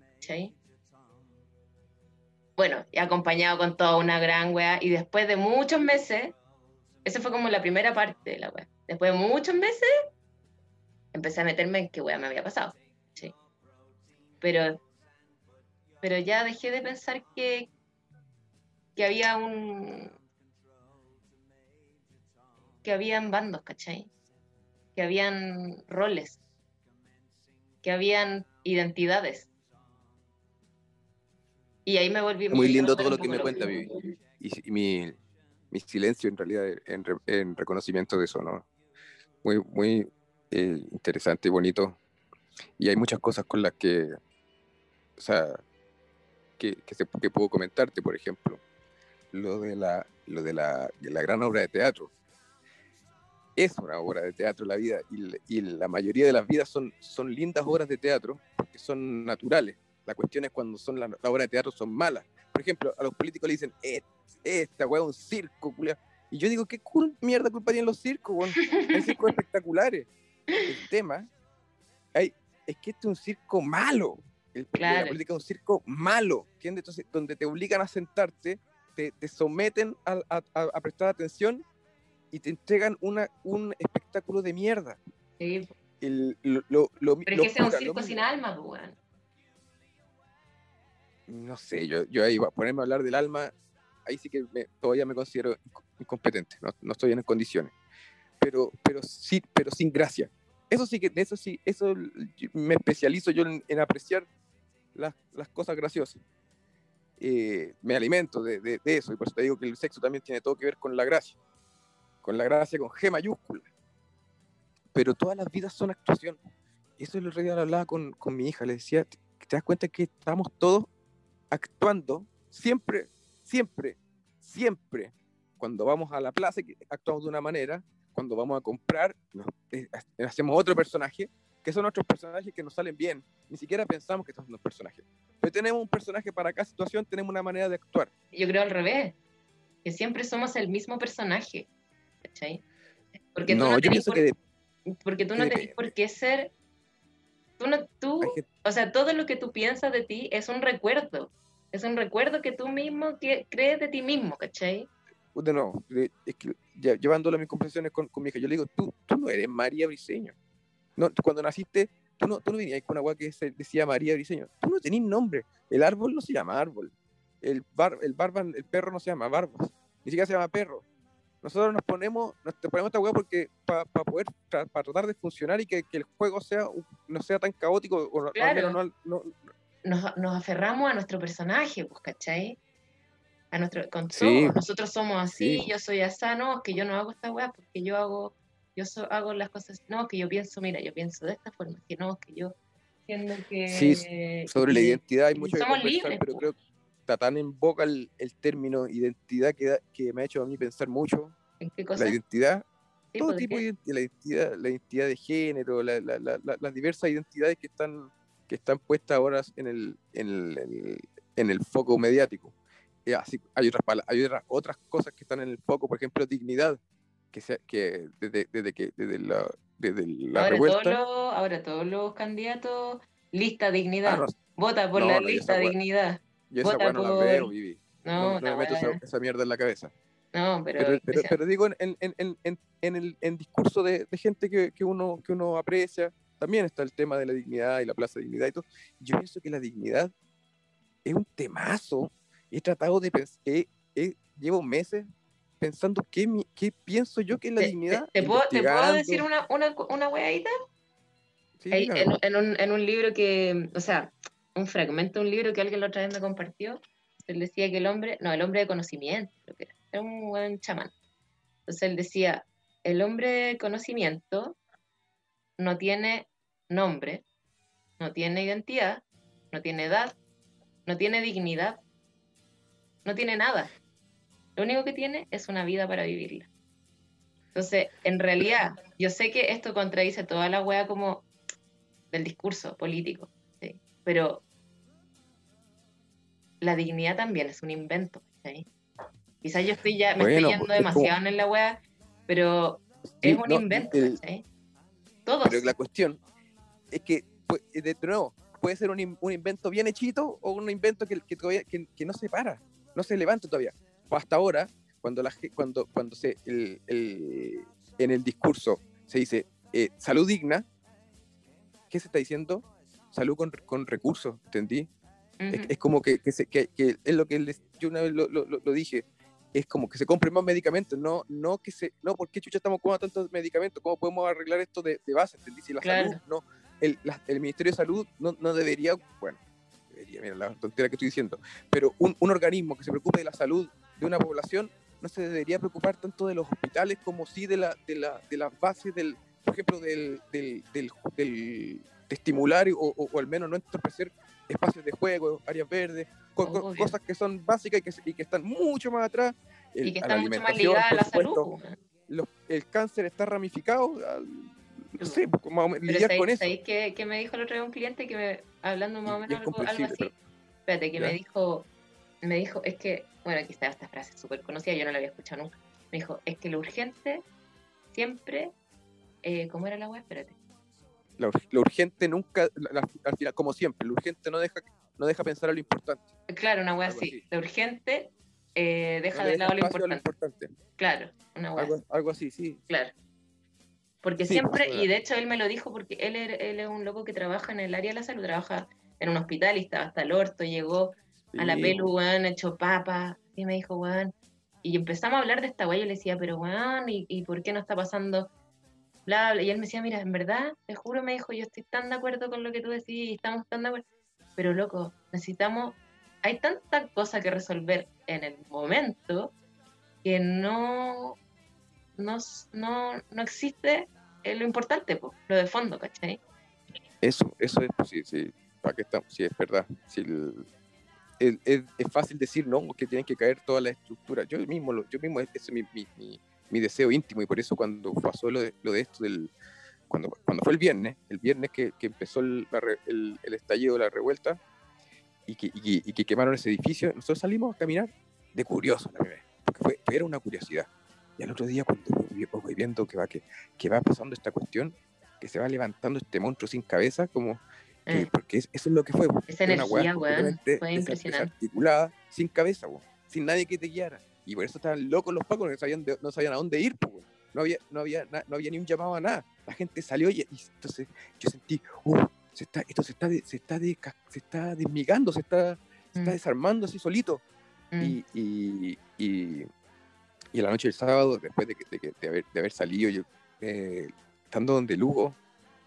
Bueno, y acompañado con toda una gran wea, y después de muchos meses, esa fue como la primera parte de la wea. Después de muchos meses, empecé a meterme en qué wea me había pasado. Pero, pero ya dejé de pensar que, que había un que habían bandos, ¿cachai? Que habían roles, que habían identidades. Y ahí me volví Muy lindo todo lo que me cuenta, Vivi. Y, y mi, mi silencio en realidad en, en reconocimiento de eso, ¿no? Muy, muy eh, interesante y bonito. Y hay muchas cosas con las que, o sea, que, que, se- que puedo comentarte, por ejemplo, lo de la, lo de la, de la gran obra de teatro. Es una obra de teatro la vida y, y la mayoría de las vidas son, son lindas obras de teatro porque son naturales. La cuestión es cuando son las la obras de teatro son malas. Por ejemplo, a los políticos le dicen, "Eh, esta weá es un circo, culia. Y yo digo, ¿qué cul- mierda culpa tienen los circos, weón? Hay circos espectaculares. El tema hay, es que este es un circo malo. El, Claro. La política es un circo malo, ¿entiendes? Entonces, donde te obligan a sentarte, te, te someten a, a- a- prestar atención y te entregan una, un espectáculo de mierda. Sí, El, lo, lo, lo- pero es que es un circo sin alma, pues, weón. No sé, yo, yo ahí, ponerme a hablar del alma, ahí sí que me- todavía me considero inco- incompetente, no, no estoy en condiciones. Pero, pero sí, pero sin gracia. Eso sí que, eso sí, eso me especializo yo en, apreciar las, las cosas graciosas. Eh, me alimento de, de- eso, y por eso te digo que el sexo también tiene todo que ver con la gracia. Con la gracia con G mayúscula. Pero todas las vidas son actuación. Eso es lo que hablaba con, con mi hija, le decía, ¿te, te das cuenta que estamos todos actuando siempre, siempre, siempre. Cuando vamos a la plaza actuamos de una manera, cuando vamos a comprar no, eh, ha- hacemos otro personaje, que son otros personajes que nos salen bien. Ni siquiera pensamos que estamos en un personaje. Pero tenemos un personaje para cada situación, tenemos una manera de actuar. Yo creo al revés, que siempre somos el mismo personaje. ¿Cachai? Porque tú no, no, yo pienso por, que de- porque tú no tenés por qué ser. Tú no, tú, o sea, todo lo que tú piensas de ti es un recuerdo. Es un recuerdo que tú mismo que, crees de ti mismo, ¿cachai? de nuevo, es que ya- llevándolo a mis conversaciones con, con mi hija, yo le digo, tú, tú no eres María Briseño. No, tú cuando naciste, tú no, tú no venías con una agua que se decía María Briseño. Tú no tenías nombre. El árbol no se llama árbol. El, bar, el, barban, el perro no se llama barbas. Ni siquiera se llama perro. Nosotros nos ponemos, nos ponemos esta hueá porque para poder tra- para tratar de funcionar y que, que el juego sea no sea tan caótico o, al menos no- no, Nos, nos aferramos a nuestro personaje, pues, ¿cachai? A nuestro, con Sí. Nosotros somos así, Sí. yo soy así, no, es que yo no hago esta weá porque yo hago, yo so- hago las cosas, no, es que yo pienso, mira, yo pienso de esta forma, que no, es que yo siendo que... Sí, sobre la identidad hay mucho que somos conversar, libres, pero creo que está tan en boca el, el término identidad que, da- que me ha hecho a mí pensar mucho. ¿En qué cosa? La identidad, Sí, todo pues, ¿de tipo de qué? la identidad, la identidad de género, la- la- la- la- las diversas identidades que están, que están puestas ahora en el, en el, en el- foco mediático. Eh, así, hay, otras, hay otras, otras cosas que están en el foco, por ejemplo, dignidad, que, sea, que desde, desde que desde la, desde la ahora, todos revuelta. los, ahora todos los candidatos, lista dignidad, Ah, no, vota por no, la no, lista dignidad. Yo esa weá no la veo, Vivi. No, No, no me meto esa, esa mierda en la cabeza. no, pero, pero, pero, pero digo, en, en, en, en, en el en discurso de, de gente que, que, uno, que uno aprecia, también está el tema de la dignidad y la plaza de dignidad y todo. Yo pienso que la dignidad es un temazo. He tratado de pensar, llevo meses pensando qué, qué pienso yo que es la ¿Te, dignidad. te- te puedo, te puedo decir una, una, una? Sí, dígame. en, en un, en un libro que, o sea, un fragmento de un libro que alguien la otra vez me compartió, él decía que el hombre, no, el hombre de conocimiento, era un buen chamán. Entonces él decía, el hombre de conocimiento no tiene nombre, no tiene identidad, no tiene edad, no tiene dignidad, no tiene nada. Lo único que tiene es una vida para vivirla. Entonces, en realidad, yo sé que esto contradice toda la wea como del discurso político, ¿sí? pero la dignidad también es un invento. ¿sí? Quizás yo estoy ya, me Bueno, estoy yendo pues, como- demasiado en la wea, pero Sí, es un no, invento. el- ¿sí? Todos. Pero la cuestión es que, pues, de nuevo, puede ser un, un invento bien hechito o un invento que, que todavía que, que no se para, no se levanta todavía. Hasta ahora, cuando, la, cuando, cuando se, el, el- en el discurso se dice eh, salud digna, ¿qué se está diciendo? Salud con, con recursos, ¿entendí? Es, Ujú. es como que, que, se- que- que es lo que les- yo una vez lo, lo- lo- dije, es como que se compren más medicamentos, no, no que se, no, ¿por qué chucha estamos con tantos medicamentos? ¿Cómo podemos arreglar esto de, de base? ¿entendí? Si la Claro. salud, no, el, la- el Ministerio de Salud no, no debería, bueno, debería, mira la tontera que estoy diciendo, pero un, un organismo que se preocupe de la salud de una población no se debería preocupar tanto de los hospitales como sí de la, de la, de las bases del, por ejemplo, del, del, del, del- de estimular o, o- o al menos no entorpecer espacios de juego, áreas verdes, co- co- Obvio. cosas que son básicas y que, y que están mucho más atrás. El- y que a la está mucho más alimentación, ligada a la salud. supuesto. Los- el cáncer está ramificado, al- no sé, pues, más o menos, Pero lidiar ¿sabéis, con eso. qué me dijo el otro día un cliente que me, hablando más o menos algo, así? Espérate, que ¿Ya? me dijo, me dijo, es que, bueno, aquí está esta frase súper conocida, yo no la había escuchado nunca. Me dijo, es que lo urgente siempre, eh, ¿cómo era la web? Espérate. Lo, ur- lo urgente nunca, la- al final, como siempre, lo urgente no deja, no deja pensar a lo importante. Claro, una Algo así. así. Lo urgente eh, deja No de lado lo espacio a importante. importante. Claro, una weá Algo, algo así, sí. Claro. Porque Sí, siempre, y de hecho él me lo dijo porque él, él es un loco que trabaja en el área de la salud, trabaja en un hospital y estaba hasta el orto, llegó a la Sí, pelu, weón, hecho papa, y me dijo, weón, y empezamos a hablar de esta weá, y yo le decía, pero weón, ¿y, y por qué no está pasando? Y él me decía, mira, en verdad, te juro, me dijo, yo estoy tan de acuerdo con lo que tú decís, y estamos tan de acuerdo, pero loco, necesitamos, hay tanta cosa que resolver en el momento que no, no, no, no existe eh, lo importante, po, lo de fondo, ¿cachai? Eso, eso es, pues, sí, sí, ¿para qué estamos? Sí, es verdad. Sí, es, fácil decir, no, que tienen que caer todas las estructuras. Yo mismo, yo mismo, ese es mi- mi deseo íntimo, y por eso cuando pasó lo de, lo de esto del... Cuando, cuando fue el viernes, el viernes que, que empezó el, la el- el estallido de la revuelta y que, y, y que quemaron ese edificio, nosotros salimos a caminar de curioso, la verdad, porque fue, era una curiosidad. Y al otro día, cuando voy, viendo que va, que, que va pasando esta cuestión, que se va levantando este monstruo sin cabeza, como que- Eh, porque es- eso es lo que fue. po. Esa energía, weón, fue impresionante. desarticulada, sin cabeza, po, sin nadie que te guiara. Y por eso estaban locos los pacos, no sabían, de- no sabían a dónde ir. weón. no, había, no, había, na- no había ni un llamado a nada. La gente salió y, y entonces yo sentí, uh, se está, esto se está, de- se, está de- se está desmigando, se está, se está Mm. desarmando así solito. mm, Y, y, y, la noche del sábado, después de, que- de de haber, salido, yo, eh, estando donde Lugo,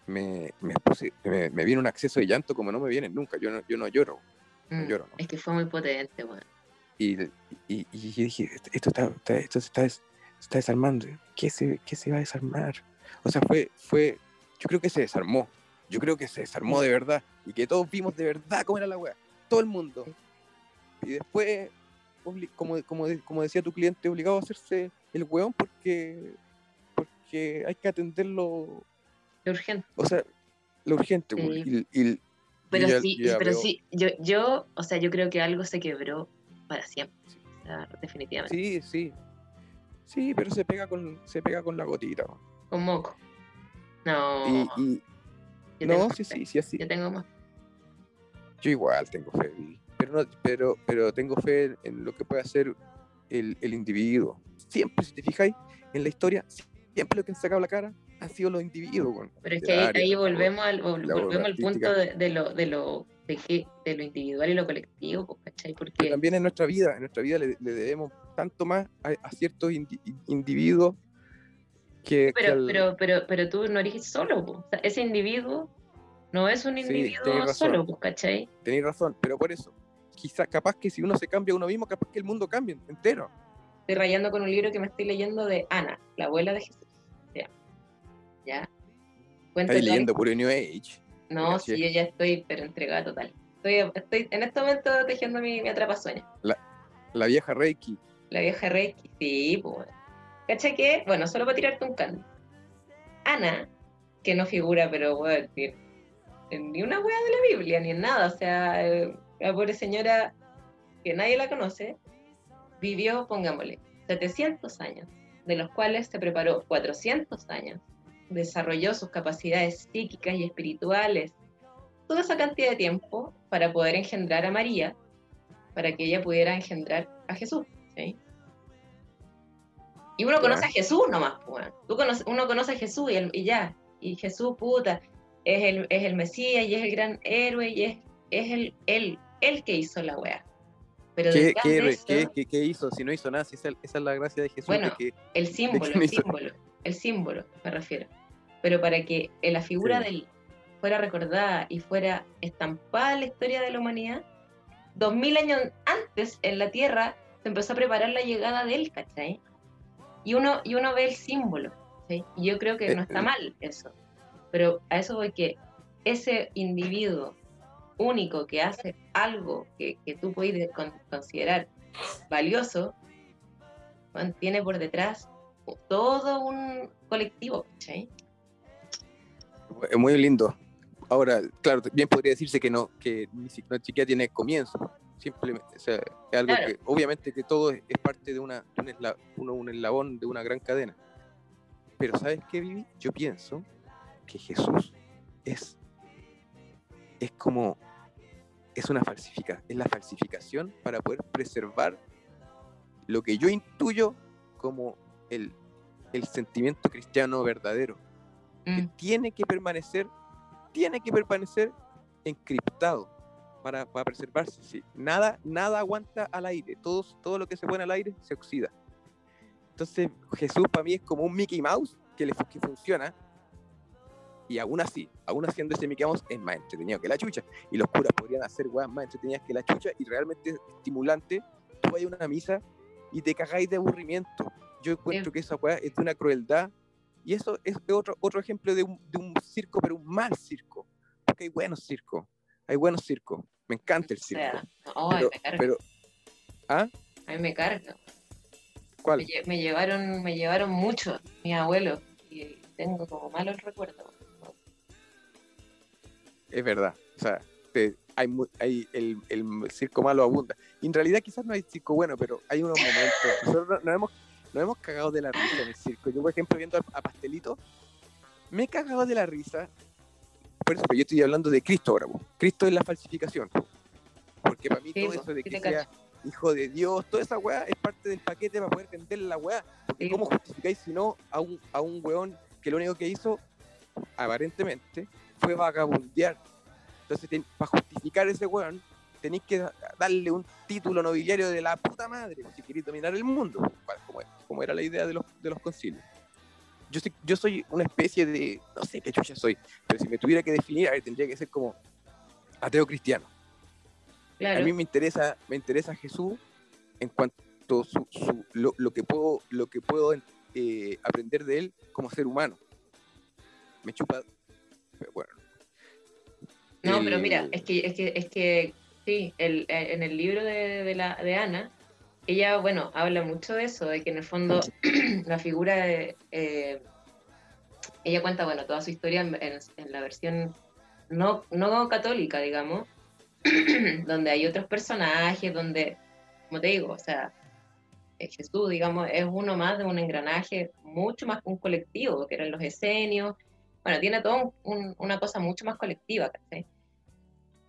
me, me, puse- me, me vino un acceso de llanto como no me viene nunca. Yo no, yo no lloro. no mm. lloro, ¿no? Es que fue muy potente, weón. Y, y, y yo dije, "Esto- está, está- esto se está, des- está desarmando. ¿Qué se, ¿Qué se va a desarmar? O sea, fue, fue, yo creo que se desarmó. Yo creo que se desarmó de verdad. Y que todos vimos de verdad cómo era la weá. Todo el mundo. Y después, como, como, como decía tu cliente, obligado a hacerse el weón porque, porque hay que atenderlo, Lo urgente. o sea, lo urgente. Sí. Y, y Pero ya- sí, ya pero veo- sí, yo, yo, o sea, yo creo que algo se quebró para siempre. O sea, definitivamente. Sí, sí. Sí, pero se pega con, se pega con la gotita. Con moco. No. Y, y- yo no, sí, sí, sí, así. Yo tengo más. Yo igual tengo fe, pero, no, pero, pero tengo fe en lo que puede hacer el, el individuo. Siempre, si te fijáis en la historia, siempre lo que han sacado la cara han sido los individuos. Pero es que ahí, área, ahí la volvemos al, volvemos al punto de lo, de lo, de que, de lo individual y lo colectivo, pues, ¿cachai? Pero Porque también en nuestra vida, en nuestra vida le, le debemos tanto más a, a ciertos indi- individuos que, que pero, al- pero, pero, pero tú no eres solo, pues. O sea, ese individuo no es un Sí, individuo razón. solo, pues, ¿cachai? tenéis razón, pero por eso, quizá capaz que si uno se cambia uno mismo, capaz que el mundo cambie entero. Estoy rayando con un libro que me estoy leyendo de Ana, la abuela de Jesús. Ya. Ya. Cuenta Estáis la- leyendo puro New Age. No, sí, yo ya estoy, pero entregada total. Estoy, estoy en este momento tejiendo mi, mi atrapasueño. La vieja Reiki. La vieja Reiki, sí, pues. ¿Cachai que? Bueno, solo para tirarte un candy. Ana, que no figura, pero bueno, ni, en ni una wea de la Biblia, ni en nada. O sea, eh, la pobre señora que nadie la conoce, vivió, pongámosle, 700 años, de los cuales se preparó 400 años, desarrolló sus capacidades psíquicas y espirituales, toda esa cantidad de tiempo para poder engendrar a María, para que ella pudiera engendrar a Jesús. ¿sí? Y uno conoce a Jesús nomás, pues. Tú conoce- uno conoce a Jesús y, el- y ya. Y Jesús, puta, es el, es el Mesías y es el gran héroe y es, es el, él, él que hizo la weá. Pero ¿Qué, qué, eso, qué- qué- qué hizo? Si no hizo nada, si esa, esa es la gracia de Jesús. Bueno, de que, el símbolo, el símbolo, el símbolo, me refiero. Pero para que eh, la figura Sí. de él fuera recordada y fuera estampada en la historia de la humanidad, dos mil años antes en la Tierra se empezó a preparar la llegada de él, ¿cachai? Y uno, y uno ve el símbolo, ¿sí? Y yo creo que Eh, no está eh. mal eso. Pero a eso voy que ese individuo único que hace algo que, que tú puedes con- considerar valioso, tiene por detrás todo un colectivo, ¿cachai? Es muy lindo. Ahora, claro, bien podría decirse que no, que ni no siquiera tiene comienzo. Simplemente, o sea, es algo Claro. que, obviamente, que todo es, parte de una, un, esla- uno- un eslabón de una gran cadena. Pero, ¿sabes qué, Vivi? Yo pienso que Jesús es, es como, es una falsificación, es la falsificación para poder preservar lo que yo intuyo como el, el sentimiento cristiano verdadero, que Mm, tiene que permanecer, tiene que permanecer encriptado para, para preservarse. sí. Nada, nada aguanta al aire, todo, todo lo que se pone al aire se oxida. Entonces Jesús para mí es como un Mickey Mouse que, le, que funciona y aún así, aún haciendo ese Mickey Mouse es más entretenido que la chucha. Y los curas podrían hacer weas más entretenidas que la chucha y realmente estimulante. Tú vas a una misa y te cagáis de aburrimiento. Yo encuentro que esa wea es de una crueldad y eso es otro, otro ejemplo de un, de un circo, pero un mal circo. Porque hay buenos circos, hay buenos circos. Me encanta el o circo. sea, no, pero, me carga. pero- ¿ah? A mí me carga. Me, ¿Cuál? lle- me llevaron, me llevaron mucho mis abuelos y tengo como malos recuerdos. Es verdad. O sea, te- hay, hay el, el circo malo abunda. Y en realidad quizás no hay circo bueno, pero hay unos momentos. Nosotros no- hemos, nos hemos cagado de la risa en el circo. Yo, por ejemplo, viendo a, Pastelito, me he cagado de la risa. Por eso, pero yo estoy hablando de Cristo ahora. po. Cristo es la falsificación. po. Porque para mí Sí, todo po, eso de que sea hijo de Dios, toda esa weá es parte del paquete para poder vender la weá. Porque Sí, ¿cómo justificáis si no a un, a un weón que lo único que hizo, aparentemente, fue vagabundear? Entonces, para justificar ese weón, tenéis que da- darle un título nobiliario de la puta madre, pues, si queréis dominar el mundo, como, como era la idea de los, de los concilios. Yo soy, yo soy una especie de, no sé qué chucha soy, pero si me tuviera que definir, a ver, tendría que ser como ateo cristiano. Claro. A mí me interesa, me interesa Jesús en cuanto su, su- lo, lo que puedo, lo que puedo eh, aprender de él como ser humano. Me chupa, bueno. No, pero mira, es que, es que, es que sí, el, eh, en el libro de, de la, de Ana, ella, bueno, habla mucho de eso, de que en el fondo la figura de, eh, ella cuenta, bueno, toda su historia en, en- en la versión no, no católica, digamos, donde hay otros personajes, donde, como te digo, o sea, eh, Jesús, digamos, es uno más de un engranaje mucho más que un colectivo, que eran los esenios, bueno, tiene todo un- un- una cosa mucho más colectiva, ¿cachai?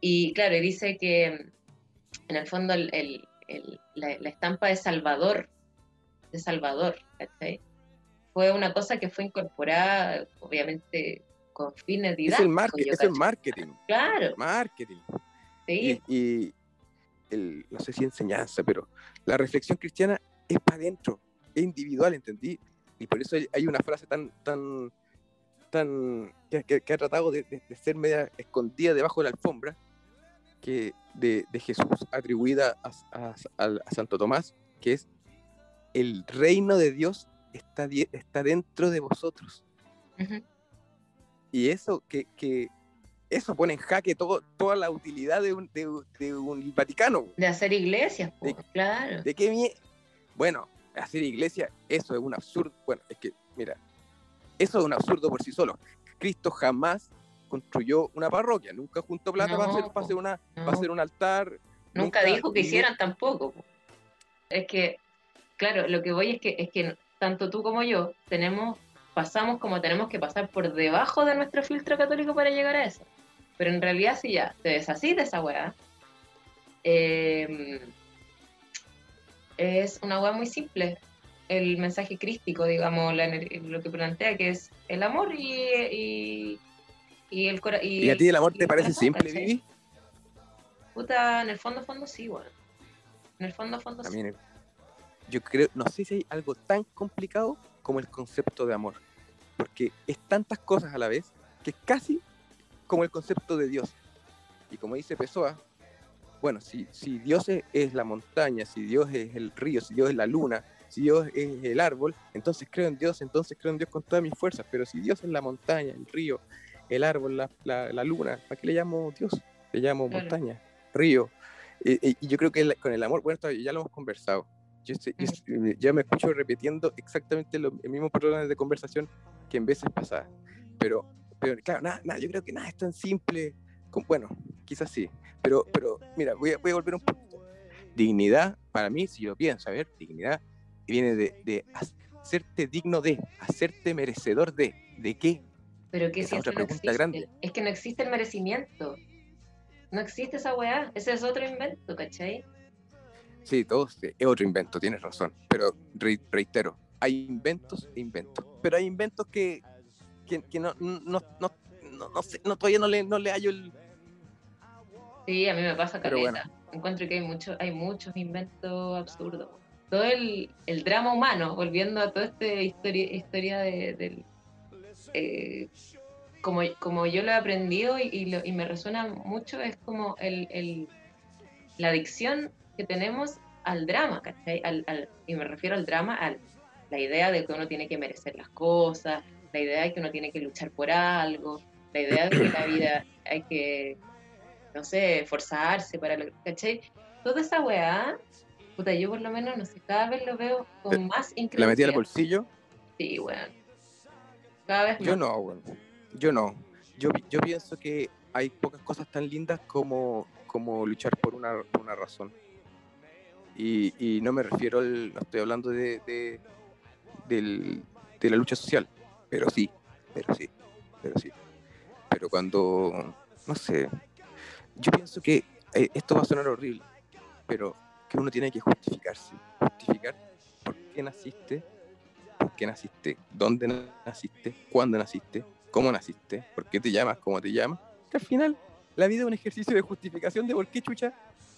Y claro, dice que en el fondo el- el- el- la, la estampa de Salvador, de Salvador, ¿cachai? Fue una cosa que fue incorporada, obviamente, con fines es didácticos. el, market, yo es el marketing. Claro, Marketing. sí, Y, y el, no sé si enseñanza, pero la reflexión cristiana es para adentro, es individual, ¿entendí? Y por eso hay- hay una frase tan, tan, tan, que, que- que ha tratado de, de- de ser media escondida debajo de la alfombra, que de, de Jesús atribuida a, a- Santo Tomás, que es el reino de Dios está, está dentro de vosotros. Y eso que, que eso pone en jaque todo, toda la utilidad de un, de, un- de un Vaticano. de hacer iglesias, po, De- claro. ¿De qué Bueno, hacer iglesia, eso es un absurdo. Bueno, es que, mira, eso es un absurdo por sí solo. Cristo jamás construyó una parroquia, nunca juntó plata para, No, hacer, para, hacer una, no. para hacer un altar. Nunca dijo que hicieran tampoco. po. Es que, claro, lo que voy es que, es que tanto tú como yo tenemos, pasamos como tenemos que pasar por debajo de nuestro filtro católico para llegar a eso. Pero en realidad, si ya te deshacís de esa weá, eh, es una weá muy simple. El mensaje crístico, digamos, la lo que plantea, que es el amor y, y, y el corazón. ¿Y a ti el amor y te parece corazón, simple, ¿cachai? Vivi? Puta, en el fondo, fondo sí, bueno. En el fondo, fondo sí. También, yo creo, no sé si hay algo tan complicado como el concepto de amor, porque es tantas cosas a la vez que es casi como el concepto de Dios. Y como dice Pessoa, bueno, si, si Dios es, es la montaña, si Dios es el río, si Dios es la luna, si Dios es el árbol, entonces creo en Dios, entonces creo en Dios con todas mis fuerzas, pero si Dios es la montaña, el río, el árbol, la, la- la luna, ¿para qué le llamo Dios? Le llamo Claro. montaña, río. Y, y- y yo creo que la- con el amor, bueno, ya lo hemos conversado. Yo, yo me escucho repitiendo exactamente lo, el mismo patrón de conversación que en veces pasadas. Pero, pero claro, nada, nada, yo creo que nada es tan simple. como- bueno, quizás sí. Pero, pero mira, voy a, voy a volver un poquito. Dignidad, para mí, si lo pienso, a ver, dignidad viene de, de hacerte digno de, hacerte merecedor de. ¿De qué? Pero que si otra no existe. grande. Es que no existe el merecimiento. No existe esa weá. Ese es otro invento, ¿cachai? Sí, todo es otro invento, tienes razón. Pero re- reitero, hay inventos e inventos. Pero hay inventos que, que, que no, no, no, no, no sé, no, todavía no le, no le hallo el... Sí, a mí me pasa caleta. Encuentro que hay, mucho, hay muchos inventos absurdos. Todo el, el drama humano, volviendo a toda esta historia, historia de, del... eh, como, como yo lo he aprendido y, y lo- y me resuena mucho, es como el, el- la adicción que tenemos al drama, ¿cachai? Al, al- y me refiero al drama, a la idea de que uno tiene que merecer las cosas, la idea de que uno tiene que luchar por algo, la idea de que la vida hay que no sé, esforzarse para lo ¿cachai? Toda esa weá, puta, yo por lo menos, no sé, cada vez lo veo con más La metí al bolsillo. Sí, weón. Cada vez Yo no. Yo no. Yo, yo pienso que hay pocas cosas tan lindas como, como luchar por una, por una razón. Y, y no me refiero al. No estoy hablando de, de, del- de la lucha social. Pero sí, pero sí, pero sí. Pero cuando. No sé. Yo pienso que eh, esto va a sonar horrible. Pero que uno tiene que justificarse. Justificar por qué naciste, por qué naciste, dónde naciste, cuándo naciste, cómo naciste, por qué te llamas, cómo te llamas. Que al final la vida es un ejercicio de justificación de por qué chucha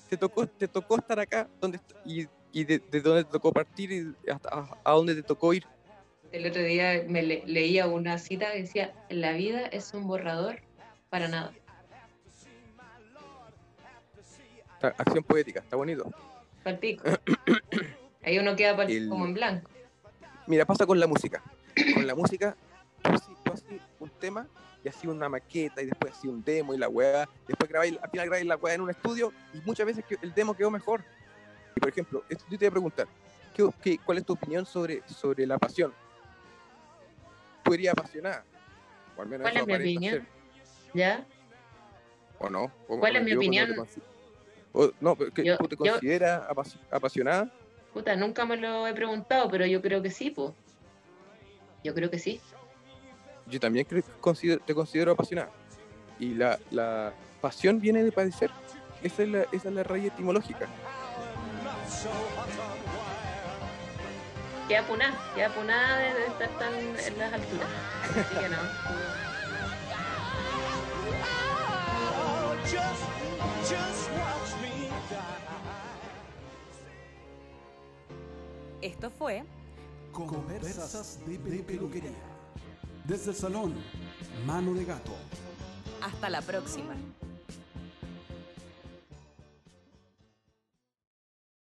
te tocó, te tocó estar acá donde, y, y de, de dónde te tocó partir y hasta a, a dónde te tocó ir. El otro día me le- leía una cita que decía, la vida es un borrador para nada. Acción poética, está bonito. Palpico. Ahí uno queda El- como en blanco. Mira, pasa con la música. Con la música, tú haces, un tema y así una maqueta y después así un demo y la weá. Después grabáis, al final grabáis la weá en un estudio y muchas veces el demo quedó mejor. Y por ejemplo, esto yo te voy a preguntar, ¿qué, qué- cuál es tu opinión sobre, sobre la pasión? ¿Tú eres apasionada? O al menos ¿Cuál es mi opinión? ser, ¿Ya? ¿O no? ¿O- ¿Cuál es mi? ¿No te opinión? consi- o- no, pero que Yo- ¿tú te yo- consideras apas- apasionada? Puta, nunca me lo he preguntado, pero yo creo que sí, pues. Yo creo que sí. Yo también creo que considero- te considero apasionada. Y la, la pasión viene de padecer. Esa es la, esa es la raíz etimológica. Queda punada, queda punada de, de estar tan en las alturas. Así que no. Esto fue Conversas de, de peluquería. Desde el salón, mano de gato. Hasta la próxima.